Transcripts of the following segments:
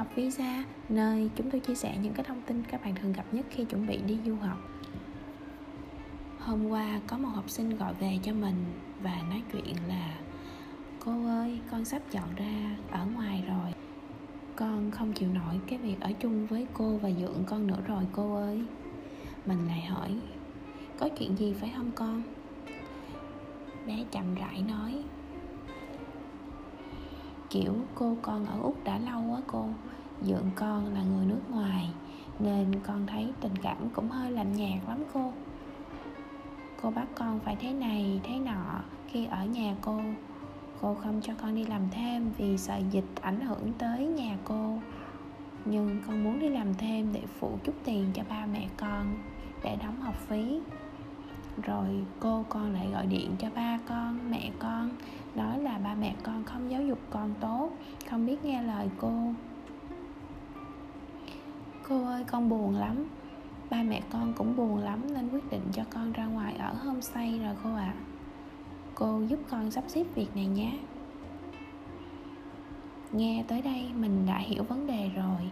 học visa nơi chúng tôi chia sẻ những cái thông tin các bạn thường gặp nhất khi chuẩn bị đi du học. Hôm qua có một học sinh gọi về cho mình và nói chuyện là, cô ơi, con sắp dọn ra ở ngoài rồi. Con không chịu nổi cái việc ở chung với cô và dượng con nữa rồi, cô ơi. Mình lại hỏi, có chuyện gì phải không con? Bé chậm rãi nói, kiểu cô con ở úc đã lâu á cô dượng con là người nước ngoài, nên con thấy tình cảm cũng hơi lạnh nhạt lắm cô. Cô bắt con phải thế này, thế nọ, khi ở nhà cô cô không cho con đi làm thêm vì sợ dịch ảnh hưởng tới nhà cô. Nhưng con muốn đi làm thêm để phụ chút tiền cho ba mẹ con, để đóng học phí. Rồi cô con lại gọi điện cho ba con, mẹ con, nói là ba mẹ con không giáo dục con tốt, không biết nghe lời cô cô ơi, con buồn lắm. Ba mẹ con cũng buồn lắm nên quyết định cho con ra ngoài ở homestay rồi cô ạ. À. cô giúp con sắp xếp việc này nhé. Nghe tới đây mình đã hiểu vấn đề rồi.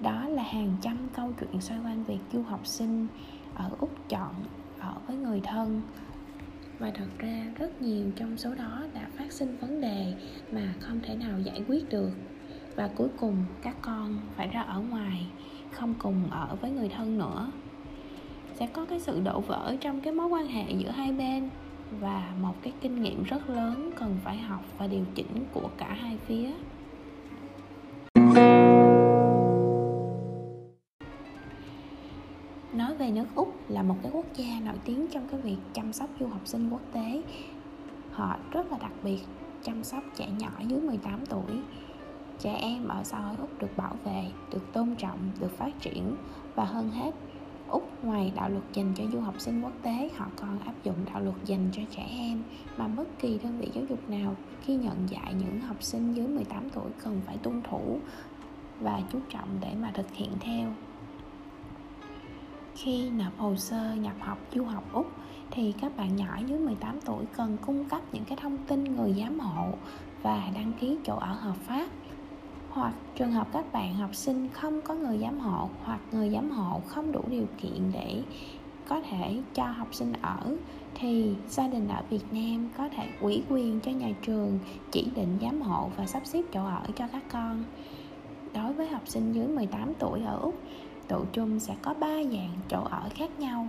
Đó là hàng trăm câu chuyện xoay quanh việc du học sinh ở úc chọn ở với người thân. Và thật ra rất nhiều trong số đó đã phát sinh vấn đề mà không thể nào giải quyết được và cuối cùng, các con phải ra ở ngoài, không cùng ở với người thân nữa. Sẽ có cái sự đổ vỡ trong cái mối quan hệ giữa hai bên và một cái kinh nghiệm rất lớn cần phải học và điều chỉnh của cả hai phía. Nói về nước úc là một cái quốc gia nổi tiếng trong cái việc chăm sóc du học sinh quốc tế. Họ rất là đặc biệt, chăm sóc trẻ nhỏ dưới 18 tuổi trẻ em ở xã hội úc được bảo vệ, được tôn trọng, được phát triển và hơn hết, Úc ngoài đạo luật dành cho du học sinh quốc tế, họ còn áp dụng đạo luật dành cho trẻ em mà bất kỳ đơn vị giáo dục nào khi nhận dạy những học sinh dưới 18 tuổi cần phải tuân thủ và chú trọng để mà thực hiện theo. Khi nộp hồ sơ nhập học du học Úc, thì các bạn nhỏ dưới 18 tuổi cần cung cấp những cái thông tin người giám hộ và đăng ký chỗ ở hợp pháp hoặc trường hợp các bạn học sinh không có người giám hộ hoặc người giám hộ không đủ điều kiện để có thể cho học sinh ở thì gia đình ở Việt Nam có thể ủy quyền cho nhà trường chỉ định giám hộ và sắp xếp chỗ ở cho các con. Đối với học sinh dưới 18 tuổi ở Úc, tụ chung sẽ có 3 dạng chỗ ở khác nhau.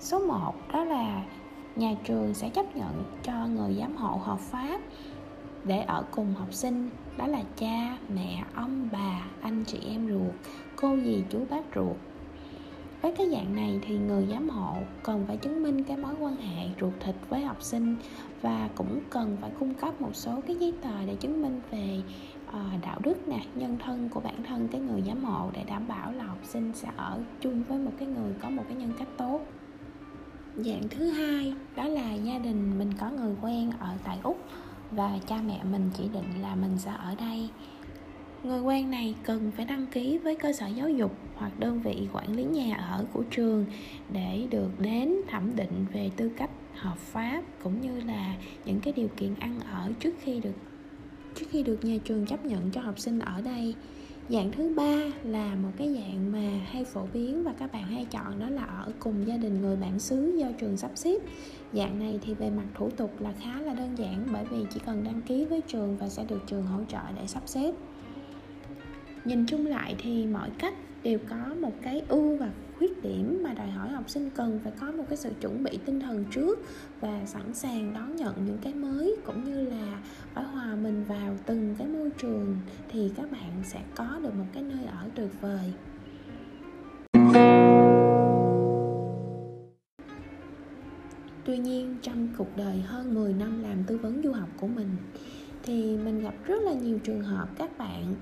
Số 1 đó là nhà trường sẽ chấp nhận cho người giám hộ hợp pháp để ở cùng học sinh, đó là cha, mẹ, ông, bà, anh chị em ruột, cô dì, chú bác ruột. Với cái dạng này thì người giám hộ cần phải chứng minh cái mối quan hệ ruột thịt với học sinh và cũng cần phải cung cấp một số cái giấy tờ để chứng minh về ờ, đạo đức nè, nhân thân của bản thân cái người giám hộ để đảm bảo là học sinh sẽ ở chung với một cái người có một cái nhân cách tốt. Dạng thứ hai, đó là gia đình mình có người quen ở tại úc và cha mẹ mình chỉ định là mình sẽ ở đây. Người quen này cần phải đăng ký với cơ sở giáo dục hoặc đơn vị quản lý nhà ở của trường để được đến thẩm định về tư cách hợp pháp cũng như là những cái điều kiện ăn ở trước khi được trước khi được nhà trường chấp nhận cho học sinh ở đây, dạng thứ ba là một cái dạng mà hay phổ biến và các bạn hay chọn, đó là ở cùng gia đình người bản xứ do trường sắp xếp. Dạng này thì về mặt thủ tục là khá là đơn giản bởi vì chỉ cần đăng ký với trường và sẽ được trường hỗ trợ để sắp xếp. Nhìn chung lại thì mọi cách đều có một cái ưu và khuyết điểm mà đòi hỏi học sinh cần phải có một cái sự chuẩn bị tinh thần trước và sẵn sàng đón nhận những cái mới, cũng như là phải hòa mình vào từng cái môi trường thì các bạn sẽ có được một cái nơi ở tuyệt vời. Tuy nhiên, trong cuộc đời hơn 10 năm làm tư vấn du học của mình, thì mình gặp rất là nhiều trường hợp các bạn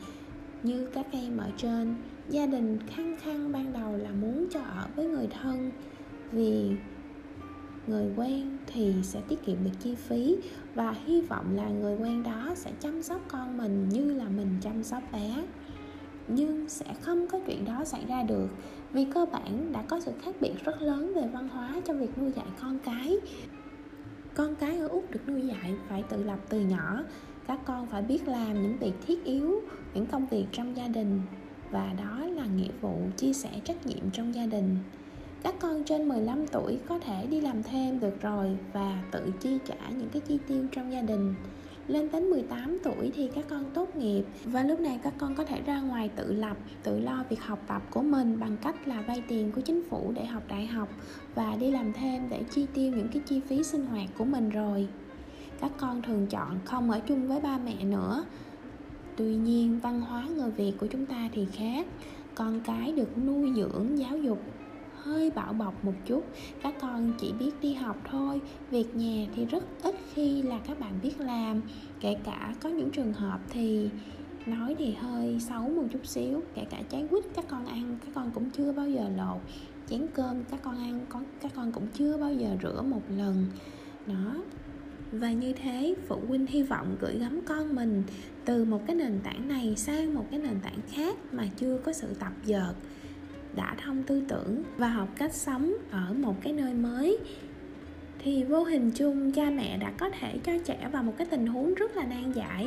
như các em ở trên, gia đình khăng khăng ban đầu là muốn cho ở với người thân. Vì người quen thì sẽ tiết kiệm được chi phí và hy vọng là người quen đó sẽ chăm sóc con mình như là mình chăm sóc bé. Nhưng sẽ không có chuyện đó xảy ra được vì cơ bản đã có sự khác biệt rất lớn về văn hóa trong việc nuôi dạy con cái. Con cái ở úc được nuôi dạy phải tự lập từ nhỏ các con phải biết làm những việc thiết yếu những công việc trong gia đình. Và đó là nghĩa vụ chia sẻ trách nhiệm trong gia đình. Các con trên 15 tuổi có thể đi làm thêm được rồi và tự chi trả những cái chi tiêu trong gia đình. Lên đến 18 tuổi thì các con tốt nghiệp. Và lúc này các con có thể ra ngoài tự lập, tự lo việc học tập của mình bằng cách là vay tiền của chính phủ để học đại học và đi làm thêm để chi tiêu những cái chi phí sinh hoạt của mình rồi. Các con thường chọn không ở chung với ba mẹ nữa. Tuy nhiên, văn hóa người Việt của chúng ta thì khác. Con cái được nuôi dưỡng giáo dục hơi bảo bọc một chút. Các con chỉ biết đi học thôi. Việc nhà thì rất ít khi là các bạn biết làm. Kể cả có những trường hợp thì nói thì hơi xấu một chút xíu. Kể cả trái quýt các con ăn các con cũng chưa bao giờ lột. Chén cơm các con ăn có các con cũng chưa bao giờ rửa một lần. Đó và như thế, phụ huynh hy vọng gửi gắm con mình từ một cái nền tảng này sang một cái nền tảng khác mà chưa có sự tập dợt đã thông tư tưởng và học cách sống ở một cái nơi mới. Thì vô hình chung, cha mẹ đã có thể cho trẻ vào một cái tình huống rất là nan giải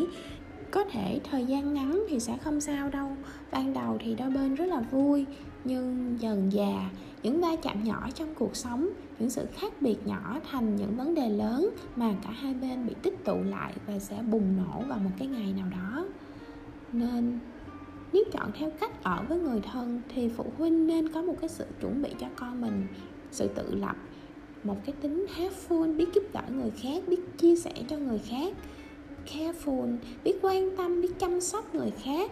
có thể thời gian ngắn thì sẽ không sao đâu. Ban đầu thì đôi bên rất là vui, nhưng dần già, những va chạm nhỏ trong cuộc sống, những sự khác biệt nhỏ thành những vấn đề lớn mà cả hai bên bị tích tụ lại và sẽ bùng nổ vào một cái ngày nào đó. Nên, nếu chọn theo cách ở với người thân thì phụ huynh nên có một cái sự chuẩn bị cho con mình, sự tự lập, một cái tính helpful biết giúp đỡ người khác, biết chia sẻ cho người khác careful biết quan tâm biết chăm sóc người khác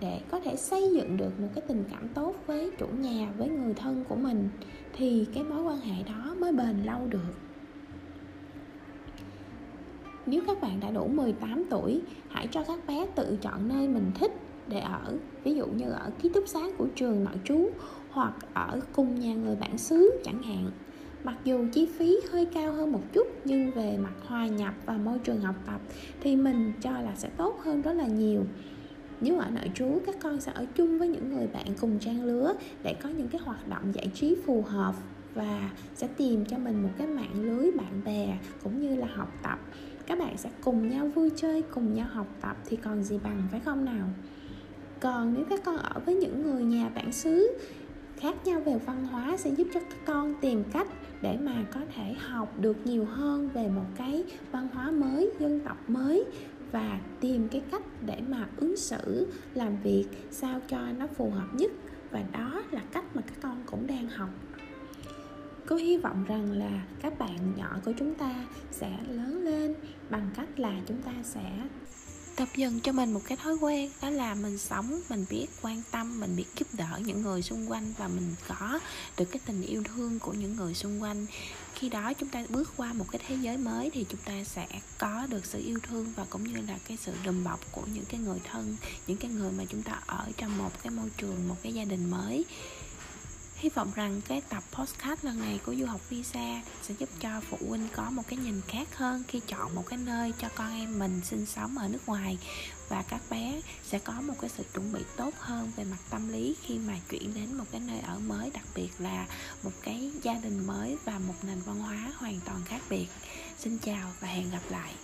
để có thể xây dựng được một cái tình cảm tốt với chủ nhà với người thân của mình thì cái mối quan hệ đó mới bền lâu được. Nếu các bạn đã đủ 18 tuổi, hãy cho các bé tự chọn nơi mình thích để ở ví dụ như ở ký túc xá của trường nội trú hoặc ở cùng nhà người bản xứ chẳng hạn mặc dù chi phí hơi cao hơn một chút, nhưng về mặt hòa nhập và môi trường học tập thì mình cho là sẽ tốt hơn rất là nhiều. Nếu ở nội trú, các con sẽ ở chung với những người bạn cùng trang lứa để có những cái hoạt động giải trí phù hợp và sẽ tìm cho mình một cái mạng lưới bạn bè cũng như là học tập. Các bạn sẽ cùng nhau vui chơi, cùng nhau học tập thì còn gì bằng, phải không nào? Còn nếu các con ở với những người nhà bản xứ, khác nhau về văn hóa sẽ giúp cho các con tìm cách để mà có thể học được nhiều hơn về một cái văn hóa mới, dân tộc mới và tìm cái cách để mà ứng xử, làm việc sao cho nó phù hợp nhất. Và đó là cách mà các con cũng đang học. Cô hy vọng rằng là các bạn nhỏ của chúng ta sẽ lớn lên bằng cách là chúng ta sẽ tập dần cho mình một cái thói quen, đó là mình sống, mình biết, quan tâm, mình biết giúp đỡ những người xung quanh và mình có được cái tình yêu thương của những người xung quanh. Khi đó chúng ta bước qua một cái thế giới mới thì chúng ta sẽ có được sự yêu thương và cũng như là cái sự đùm bọc của những cái người thân, những cái người mà chúng ta ở trong một cái môi trường, một cái gia đình mới. Hy vọng rằng cái tập postcard lần này của du học visa sẽ giúp cho phụ huynh có một cái nhìn khác hơn khi chọn một cái nơi cho con em mình sinh sống ở nước ngoài và các bé sẽ có một cái sự chuẩn bị tốt hơn về mặt tâm lý khi mà chuyển đến một cái nơi ở mới, đặc biệt là một cái gia đình mới và một nền văn hóa hoàn toàn khác biệt. Xin chào và hẹn gặp lại.